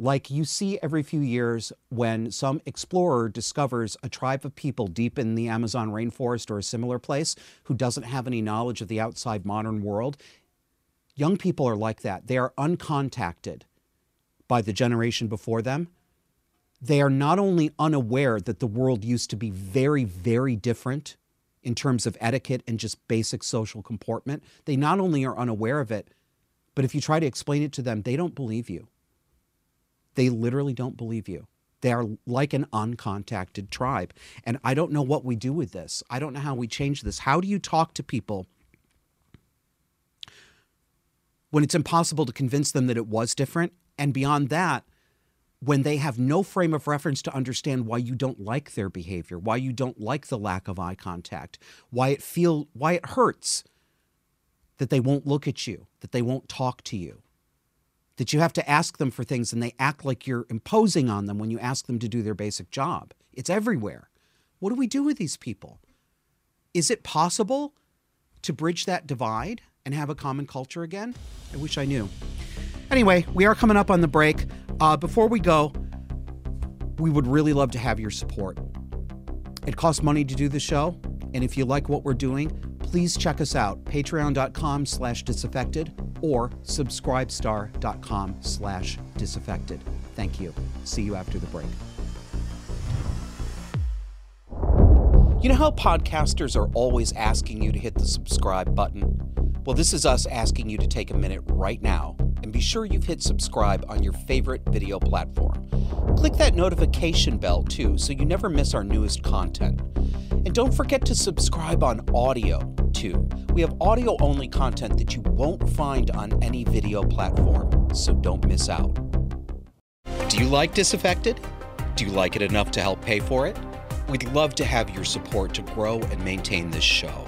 Like you see every few years when some explorer discovers a tribe of people deep in the Amazon rainforest or a similar place who doesn't have any knowledge of the outside modern world. Young people are like that. They are uncontacted by the generation before them. They are not only unaware that the world used to be very, very different in terms of etiquette and just basic social comportment, they not only are unaware of it, but if you try to explain it to them, they don't believe you. They literally don't believe you. They are like an uncontacted tribe. And I don't know what we do with this. I don't know how we change this. How do you talk to people when it's impossible to convince them that it was different? And beyond that, when they have no frame of reference to understand why you don't like their behavior, why you don't like the lack of eye contact, why it feel why it hurts that they won't look at you, that they won't talk to you, that you have to ask them for things and they act like you're imposing on them when you ask them to do their basic job. It's everywhere. What do we do with these people? Is it possible to bridge that divide and have a common culture again? I wish I knew. Anyway, we are coming up on the break. Uh, before we go, we would really love to have your support. It costs money to do the show, and if you like what we're doing, please check us out, patreon.com slash disaffected or subscribestar.com slash disaffected. Thank you. See you after the break. You know how podcasters are always asking you to hit the subscribe button? Well, this is us asking you to take a minute right now and be sure you've hit subscribe on your favorite video platform. Click that notification bell too so you never miss our newest content. And don't forget to subscribe on audio too. We have audio only content that you won't find on any video platform, so don't miss out. Do you like Disaffected? Do you like it enough to help pay for it? We'd love to have your support to grow and maintain this show.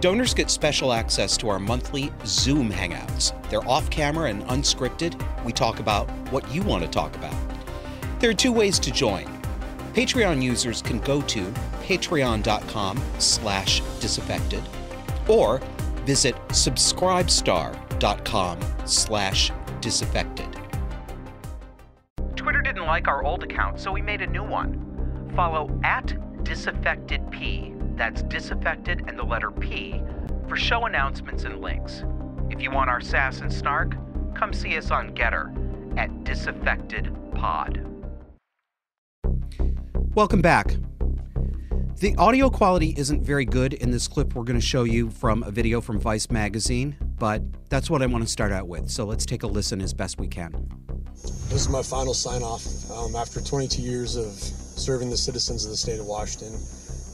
Donors get special access to our monthly Zoom hangouts. They're off camera and unscripted. We talk about what you want to talk about. There are two ways to join. Patreon users can go to patreon.com slash disaffected or visit subscribestar.com slash disaffected. Twitter didn't like our old account, so we made a new one. Follow at disaffectedp, that's disaffected and the letter P, for show announcements and links. If you want our sass and snark, come see us on Gettr at disaffectedpod. Welcome back. The audio quality isn't very good in this clip we're going to show you from a video from Vice magazine, but that's what I want to start out with. So let's take a listen as best we can. This is my final sign off um, after 22 years of serving the citizens of the state of Washington,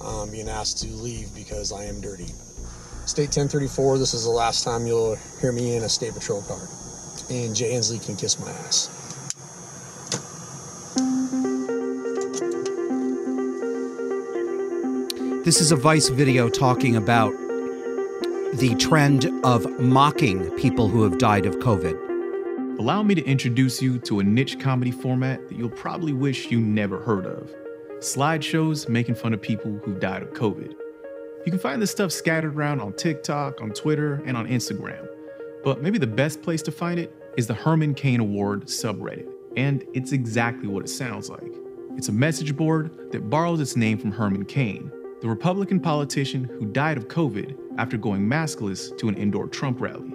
um, being asked to leave because I am dirty. State 1034, this is the last time you'll hear me in a state patrol car. And Jay Inslee can kiss my ass. This is a Vice video talking about the trend of mocking people who have died of COVID. Allow me to introduce you to a niche comedy format that you'll probably wish you never heard of slideshows making fun of people who died of COVID. You can find this stuff scattered around on TikTok, on Twitter, and on Instagram. But maybe the best place to find it is the Herman Cain Award subreddit. And it's exactly what it sounds like. It's a message board that borrows its name from Herman Cain, the Republican politician who died of COVID after going maskless to an indoor Trump rally.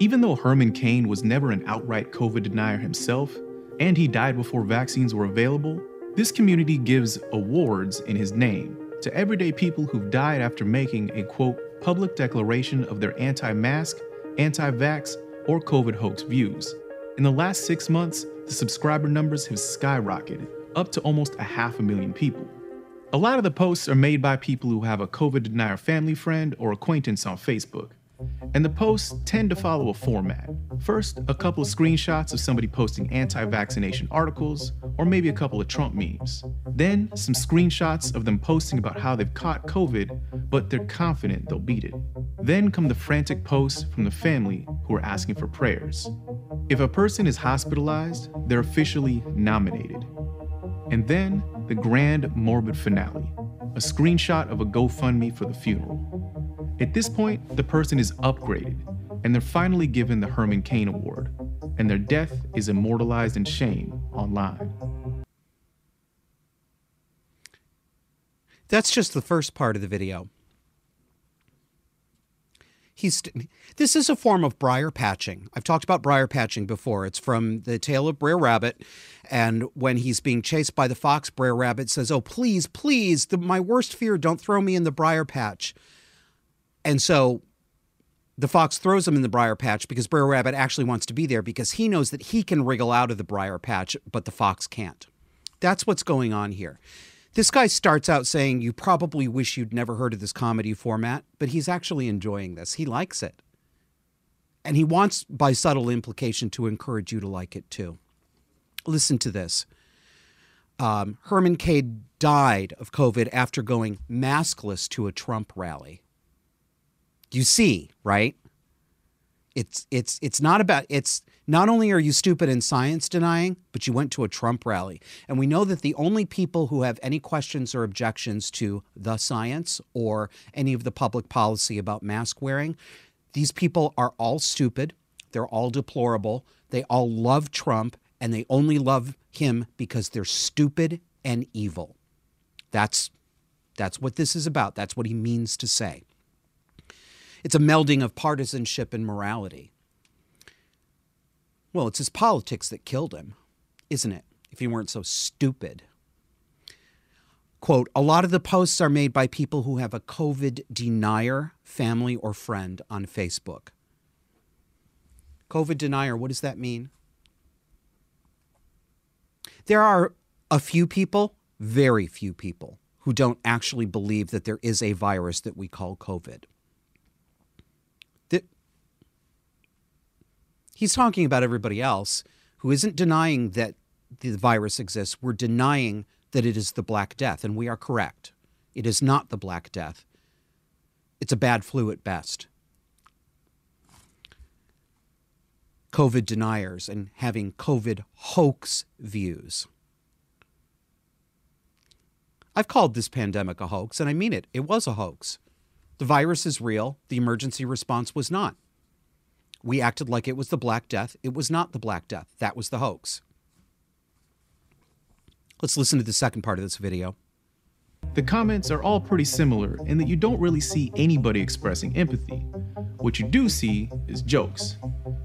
Even though Herman Cain was never an outright COVID denier himself, and he died before vaccines were available, this community gives awards in his name to everyday people who've died after making a quote, public declaration of their anti mask, anti vax, or COVID hoax views. In the last six months, the subscriber numbers have skyrocketed, up to almost a half a million people. A lot of the posts are made by people who have a COVID denier family friend or acquaintance on Facebook. And the posts tend to follow a format. First, a couple of screenshots of somebody posting anti vaccination articles, or maybe a couple of Trump memes. Then, some screenshots of them posting about how they've caught COVID, but they're confident they'll beat it. Then come the frantic posts from the family who are asking for prayers. If a person is hospitalized, they're officially nominated. And then the grand morbid finale a screenshot of a GoFundMe for the funeral. At this point, the person is upgraded, and they're finally given the Herman Cain Award, and their death is immortalized in shame online. That's just the first part of the video. He's this is a form of briar patching. I've talked about briar patching before. It's from the tale of Brer Rabbit, and when he's being chased by the fox, Brer Rabbit says, "Oh, please, please, the, my worst fear, don't throw me in the briar patch." And so the fox throws him in the briar patch because Brer Rabbit actually wants to be there because he knows that he can wriggle out of the briar patch, but the fox can't. That's what's going on here. This guy starts out saying, You probably wish you'd never heard of this comedy format, but he's actually enjoying this. He likes it. And he wants, by subtle implication, to encourage you to like it too. Listen to this. Um, Herman Cain died of COVID after going maskless to a Trump rally. You see, right? It's it's it's not about it's not only are you stupid in science denying, but you went to a Trump rally. And we know that the only people who have any questions or objections to the science or any of the public policy about mask wearing, these people are all stupid. They're all deplorable. They all love Trump and they only love him because they're stupid and evil. That's that's what this is about. That's what he means to say. It's a melding of partisanship and morality. Well, it's his politics that killed him, isn't it? If he weren't so stupid. Quote, a lot of the posts are made by people who have a COVID denier, family, or friend on Facebook. COVID denier, what does that mean? There are a few people, very few people, who don't actually believe that there is a virus that we call COVID. He's talking about everybody else who isn't denying that the virus exists. We're denying that it is the Black Death, and we are correct. It is not the Black Death. It's a bad flu at best. COVID deniers and having COVID hoax views. I've called this pandemic a hoax, and I mean it. It was a hoax. The virus is real, the emergency response was not. We acted like it was the Black Death. It was not the Black Death. That was the hoax. Let's listen to the second part of this video. The comments are all pretty similar in that you don't really see anybody expressing empathy. What you do see is jokes.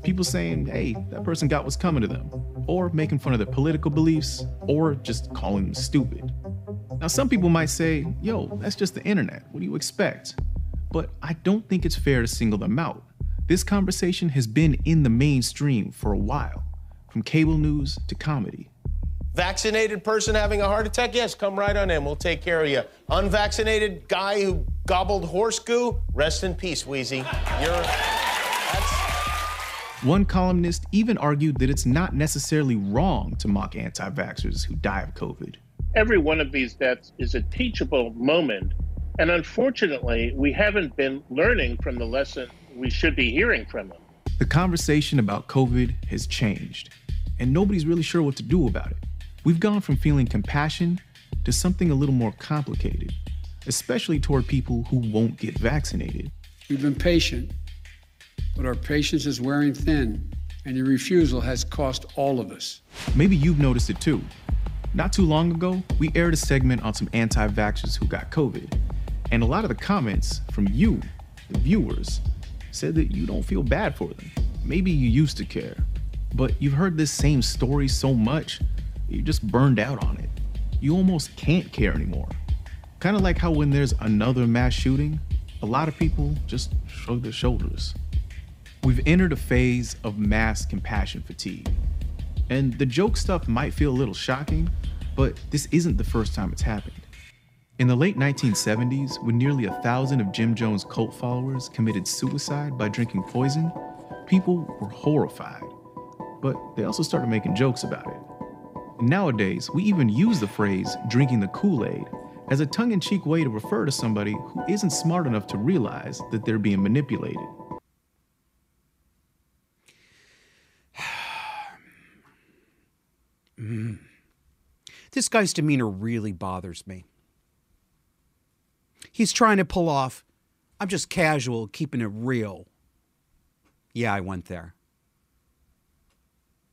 People saying, hey, that person got what's coming to them, or making fun of their political beliefs, or just calling them stupid. Now, some people might say, yo, that's just the internet. What do you expect? But I don't think it's fair to single them out. This conversation has been in the mainstream for a while, from cable news to comedy. Vaccinated person having a heart attack? Yes, come right on in. We'll take care of you. Unvaccinated guy who gobbled horse goo? Rest in peace, Wheezy. You're. One columnist even argued that it's not necessarily wrong to mock anti vaxxers who die of COVID. Every one of these deaths is a teachable moment. And unfortunately, we haven't been learning from the lesson we should be hearing from them. The conversation about COVID has changed, and nobody's really sure what to do about it. We've gone from feeling compassion to something a little more complicated, especially toward people who won't get vaccinated. We've been patient, but our patience is wearing thin, and your refusal has cost all of us. Maybe you've noticed it too. Not too long ago, we aired a segment on some anti vaxxers who got COVID, and a lot of the comments from you, the viewers, said that you don't feel bad for them. Maybe you used to care, but you've heard this same story so much, you just burned out on it. You almost can't care anymore. Kind of like how when there's another mass shooting, a lot of people just shrug their shoulders. We've entered a phase of mass compassion fatigue. And the joke stuff might feel a little shocking, but this isn't the first time it's happened. In the late 1970s, when nearly a thousand of Jim Jones' cult followers committed suicide by drinking poison, people were horrified. But they also started making jokes about it. Nowadays, we even use the phrase drinking the Kool Aid as a tongue in cheek way to refer to somebody who isn't smart enough to realize that they're being manipulated. Mm. This guy's demeanor really bothers me. He's trying to pull off, I'm just casual, keeping it real. Yeah, I went there.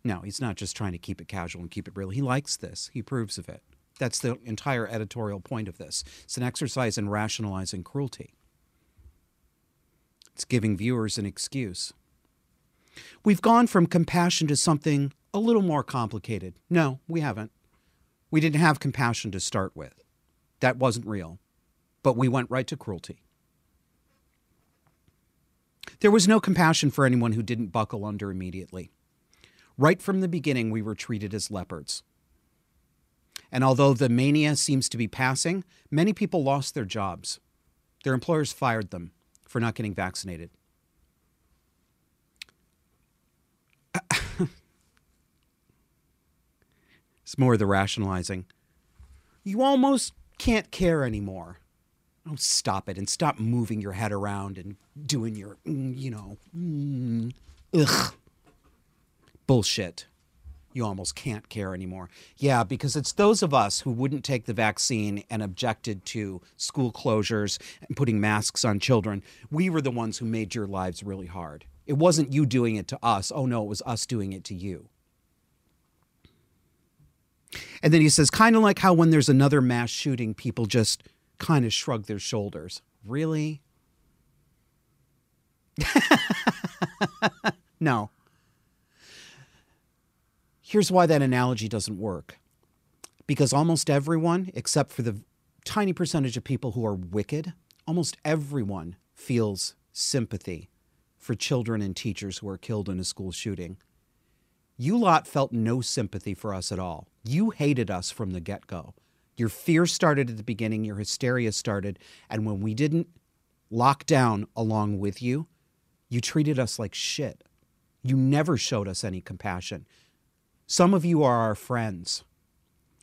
No, he's not just trying to keep it casual and keep it real. He likes this, he approves of it. That's the entire editorial point of this. It's an exercise in rationalizing cruelty, it's giving viewers an excuse. We've gone from compassion to something a little more complicated. No, we haven't. We didn't have compassion to start with. That wasn't real but we went right to cruelty. There was no compassion for anyone who didn't buckle under immediately. Right from the beginning, we were treated as leopards. And although the mania seems to be passing, many people lost their jobs. Their employers fired them for not getting vaccinated. It's more the rationalizing. You almost can't care anymore. Oh, stop it and stop moving your head around and doing your, mm, you know, mm, ugh. Bullshit. You almost can't care anymore. Yeah, because it's those of us who wouldn't take the vaccine and objected to school closures and putting masks on children. We were the ones who made your lives really hard. It wasn't you doing it to us. Oh, no, it was us doing it to you. And then he says, kind of like how when there's another mass shooting, people just kind of shrug their shoulders. Really? no. Here's why that analogy doesn't work. Because almost everyone, except for the tiny percentage of people who are wicked, almost everyone feels sympathy for children and teachers who are killed in a school shooting. You lot felt no sympathy for us at all. You hated us from the get go. Your fear started at the beginning, your hysteria started, and when we didn't lock down along with you, you treated us like shit. You never showed us any compassion. Some of you are our friends.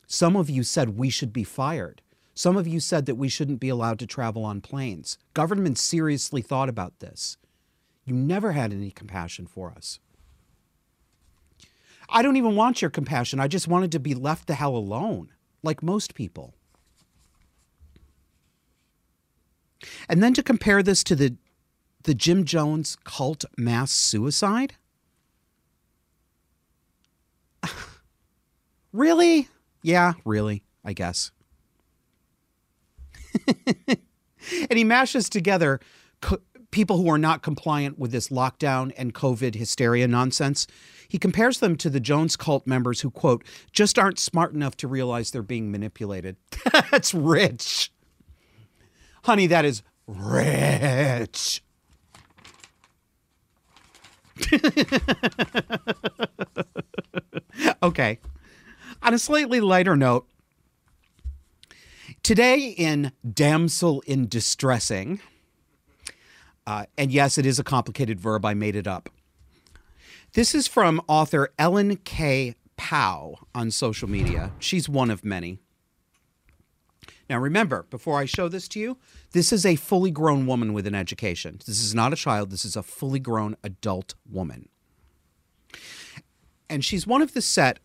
Some of you said we should be fired. Some of you said that we shouldn't be allowed to travel on planes. Government seriously thought about this. You never had any compassion for us. I don't even want your compassion. I just wanted to be left the hell alone, like most people. And then to compare this to the the Jim Jones cult mass suicide? Really? Yeah, really, I guess. and he mashes together co- people who are not compliant with this lockdown and COVID hysteria nonsense. He compares them to the Jones cult members who, quote, just aren't smart enough to realize they're being manipulated. That's rich. Honey, that is rich. okay. On a slightly lighter note, today in Damsel in Distressing, uh, and yes, it is a complicated verb, I made it up. This is from author Ellen K. Pao on social media. She's one of many. Now, remember, before I show this to you, this is a fully grown woman with an education. This is not a child, this is a fully grown adult woman. And she's one of the set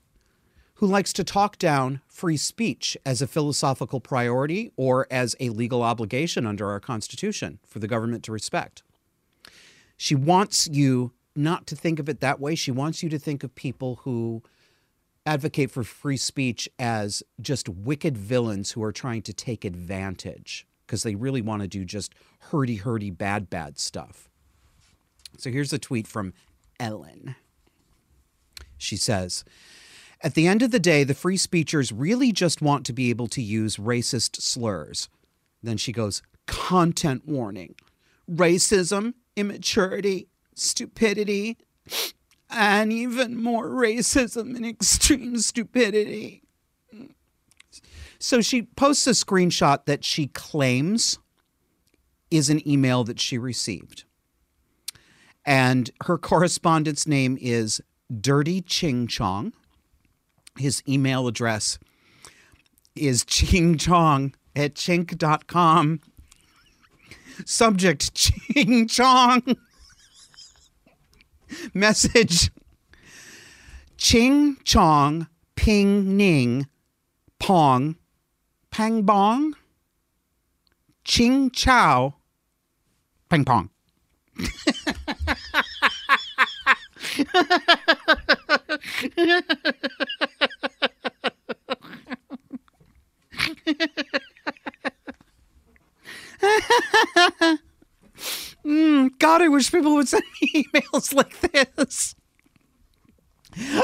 who likes to talk down free speech as a philosophical priority or as a legal obligation under our Constitution for the government to respect. She wants you not to think of it that way. She wants you to think of people who advocate for free speech as just wicked villains who are trying to take advantage because they really want to do just hurdy hurdy bad bad stuff. So here's a tweet from Ellen. She says, At the end of the day, the free speechers really just want to be able to use racist slurs. Then she goes, Content warning racism, immaturity, stupidity, and even more racism and extreme stupidity. So she posts a screenshot that she claims is an email that she received. And her correspondent's name is Dirty Ching Chong. His email address is ching chong at chink.com. Subject Ching Chong. Message Ching Chong Ping Ning Pong Pang Bong Ching Chow Ping Pong. Mm, God, I wish people would send me emails like this.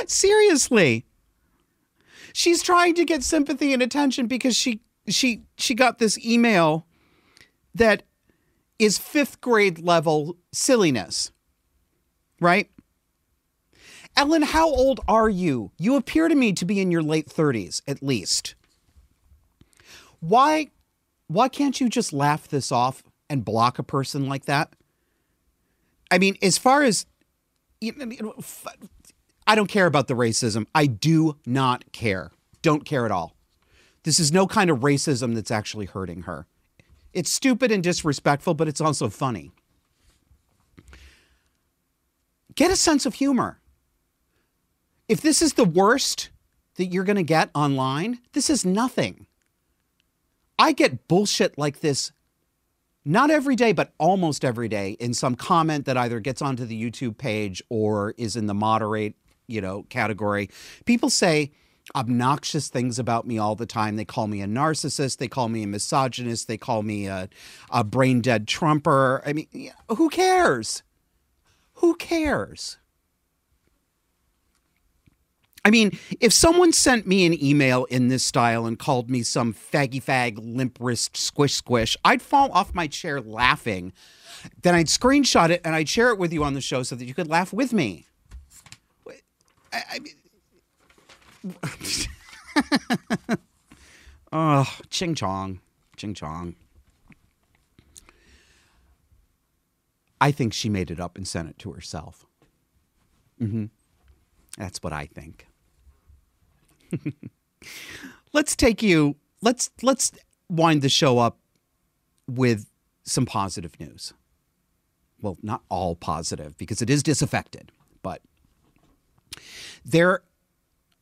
Seriously. She's trying to get sympathy and attention because she she she got this email that is 5th grade level silliness. Right? Ellen, how old are you? You appear to me to be in your late 30s at least. Why why can't you just laugh this off and block a person like that? I mean, as far as I don't care about the racism. I do not care. don't care at all. This is no kind of racism that's actually hurting her. It's stupid and disrespectful, but it's also funny. Get a sense of humor. If this is the worst that you're going to get online, this is nothing. I get bullshit like this not every day, but almost every day in some comment that either gets onto the YouTube page or is in the moderate, you know, category. People say obnoxious things about me all the time. They call me a narcissist. They call me a misogynist. They call me a, a brain dead Trumper. I mean, who cares? Who cares? I mean, if someone sent me an email in this style and called me some faggy fag, limp wrist, squish squish, I'd fall off my chair laughing. Then I'd screenshot it and I'd share it with you on the show so that you could laugh with me. I, mean, oh, ching chong, ching chong. I think she made it up and sent it to herself. Mm-hmm. That's what I think. let's take you let's let's wind the show up with some positive news. Well, not all positive because it is disaffected, but there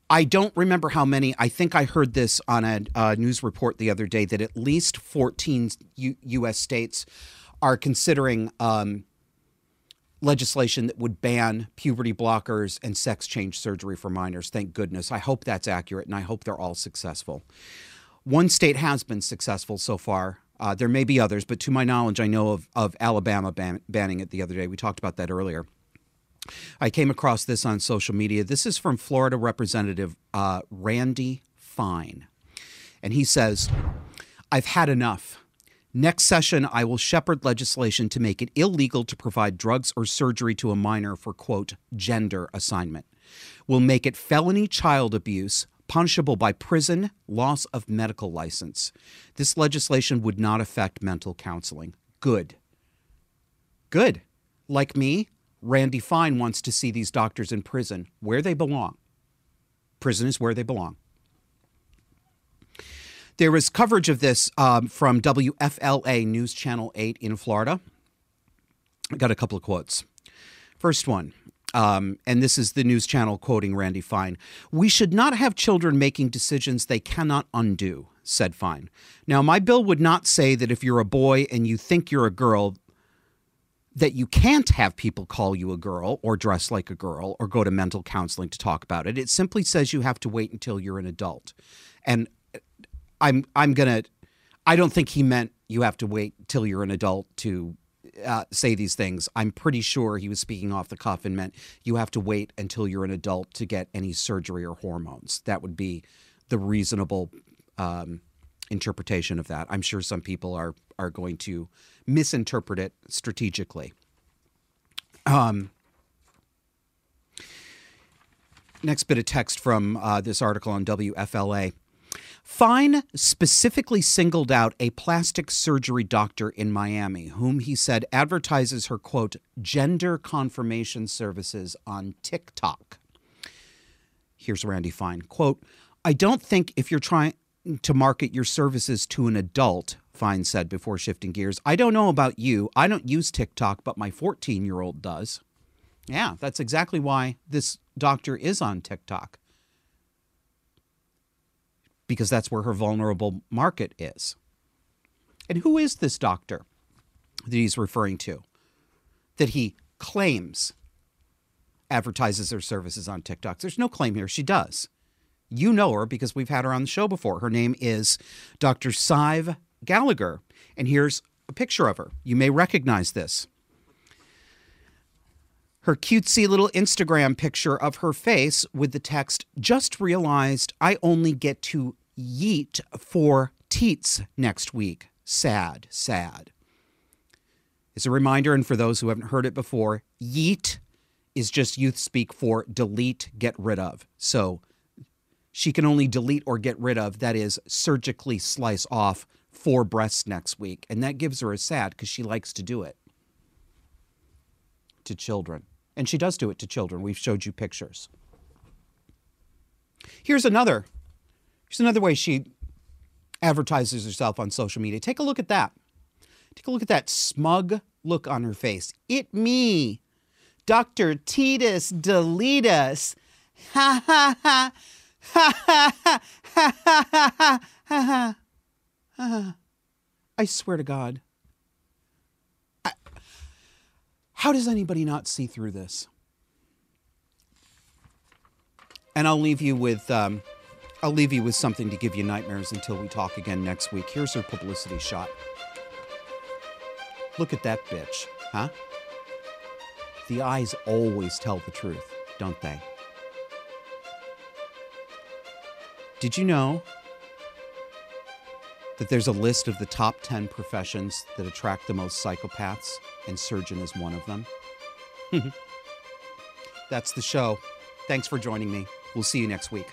I don't remember how many. I think I heard this on a, news report the other day that at least 14 U- U.S. states are considering um, legislation that would ban puberty blockers and sex change surgery for minors. Thank goodness. I hope that's accurate and I hope they're all successful. One state has been successful so far. Uh, there may be others, but to my knowledge, I know of, of Alabama ban- banning it the other day. We talked about that earlier. I came across this on social media. This is from Florida Representative uh, Randy Fine. And he says, I've had enough. Next session, I will shepherd legislation to make it illegal to provide drugs or surgery to a minor for, quote, gender assignment. We'll make it felony child abuse, punishable by prison, loss of medical license. This legislation would not affect mental counseling. Good. Good. Like me, Randy Fine wants to see these doctors in prison where they belong. Prison is where they belong. There was coverage of this um, from WFLA News Channel 8 in Florida. I got a couple of quotes. First one, um, and this is the news channel quoting Randy Fine. We should not have children making decisions they cannot undo, said Fine. Now, my bill would not say that if you're a boy and you think you're a girl, that you can't have people call you a girl or dress like a girl or go to mental counseling to talk about it. It simply says you have to wait until you're an adult. And I'm I'm gonna. I don't think he meant you have to wait till you're an adult to uh, say these things. I'm pretty sure he was speaking off the cuff and meant you have to wait until you're an adult to get any surgery or hormones. That would be the reasonable um, interpretation of that. I'm sure some people are are going to misinterpret it strategically. Um, next bit of text from uh, this article on WFLA. Fine specifically singled out a plastic surgery doctor in Miami, whom he said advertises her, quote, gender confirmation services on TikTok. Here's Randy Fine, quote, I don't think if you're trying to market your services to an adult, Fine said before shifting gears, I don't know about you. I don't use TikTok, but my 14 year old does. Yeah, that's exactly why this doctor is on TikTok because that's where her vulnerable market is. And who is this doctor that he's referring to? That he claims advertises her services on TikTok. There's no claim here. She does. You know her because we've had her on the show before. Her name is Dr. Sidhbh Gallagher. And here's a picture of her. You may recognize this. Her cutesy little Instagram picture of her face with the text, Just realized I only get to yeet for teats next week. Sad, sad. As a reminder, and for those who haven't heard it before, yeet is just youth speak for delete, get rid of. So she can only delete or get rid of, that is, surgically slice off four breasts next week. And that gives her a sad because she likes to do it to children. And she does do it to children. We've showed you pictures. Here's another Here's another way she advertises herself on social media. Take a look at that. Take a look at that smug look on her face. It me, Dr. Teetus Deletus. Ha ha ha. Ha ha ha ha ha ha ha ha. I swear to God. I, how does anybody not see through this? And I'll leave you with um, I'll leave you with something to give you nightmares until we talk again next week. Here's her publicity shot. Look at that bitch, huh? The eyes always tell the truth, don't they? Did you know that there's a list of the top 10 professions that attract the most psychopaths, and surgeon is one of them? That's the show. Thanks for joining me. We'll see you next week.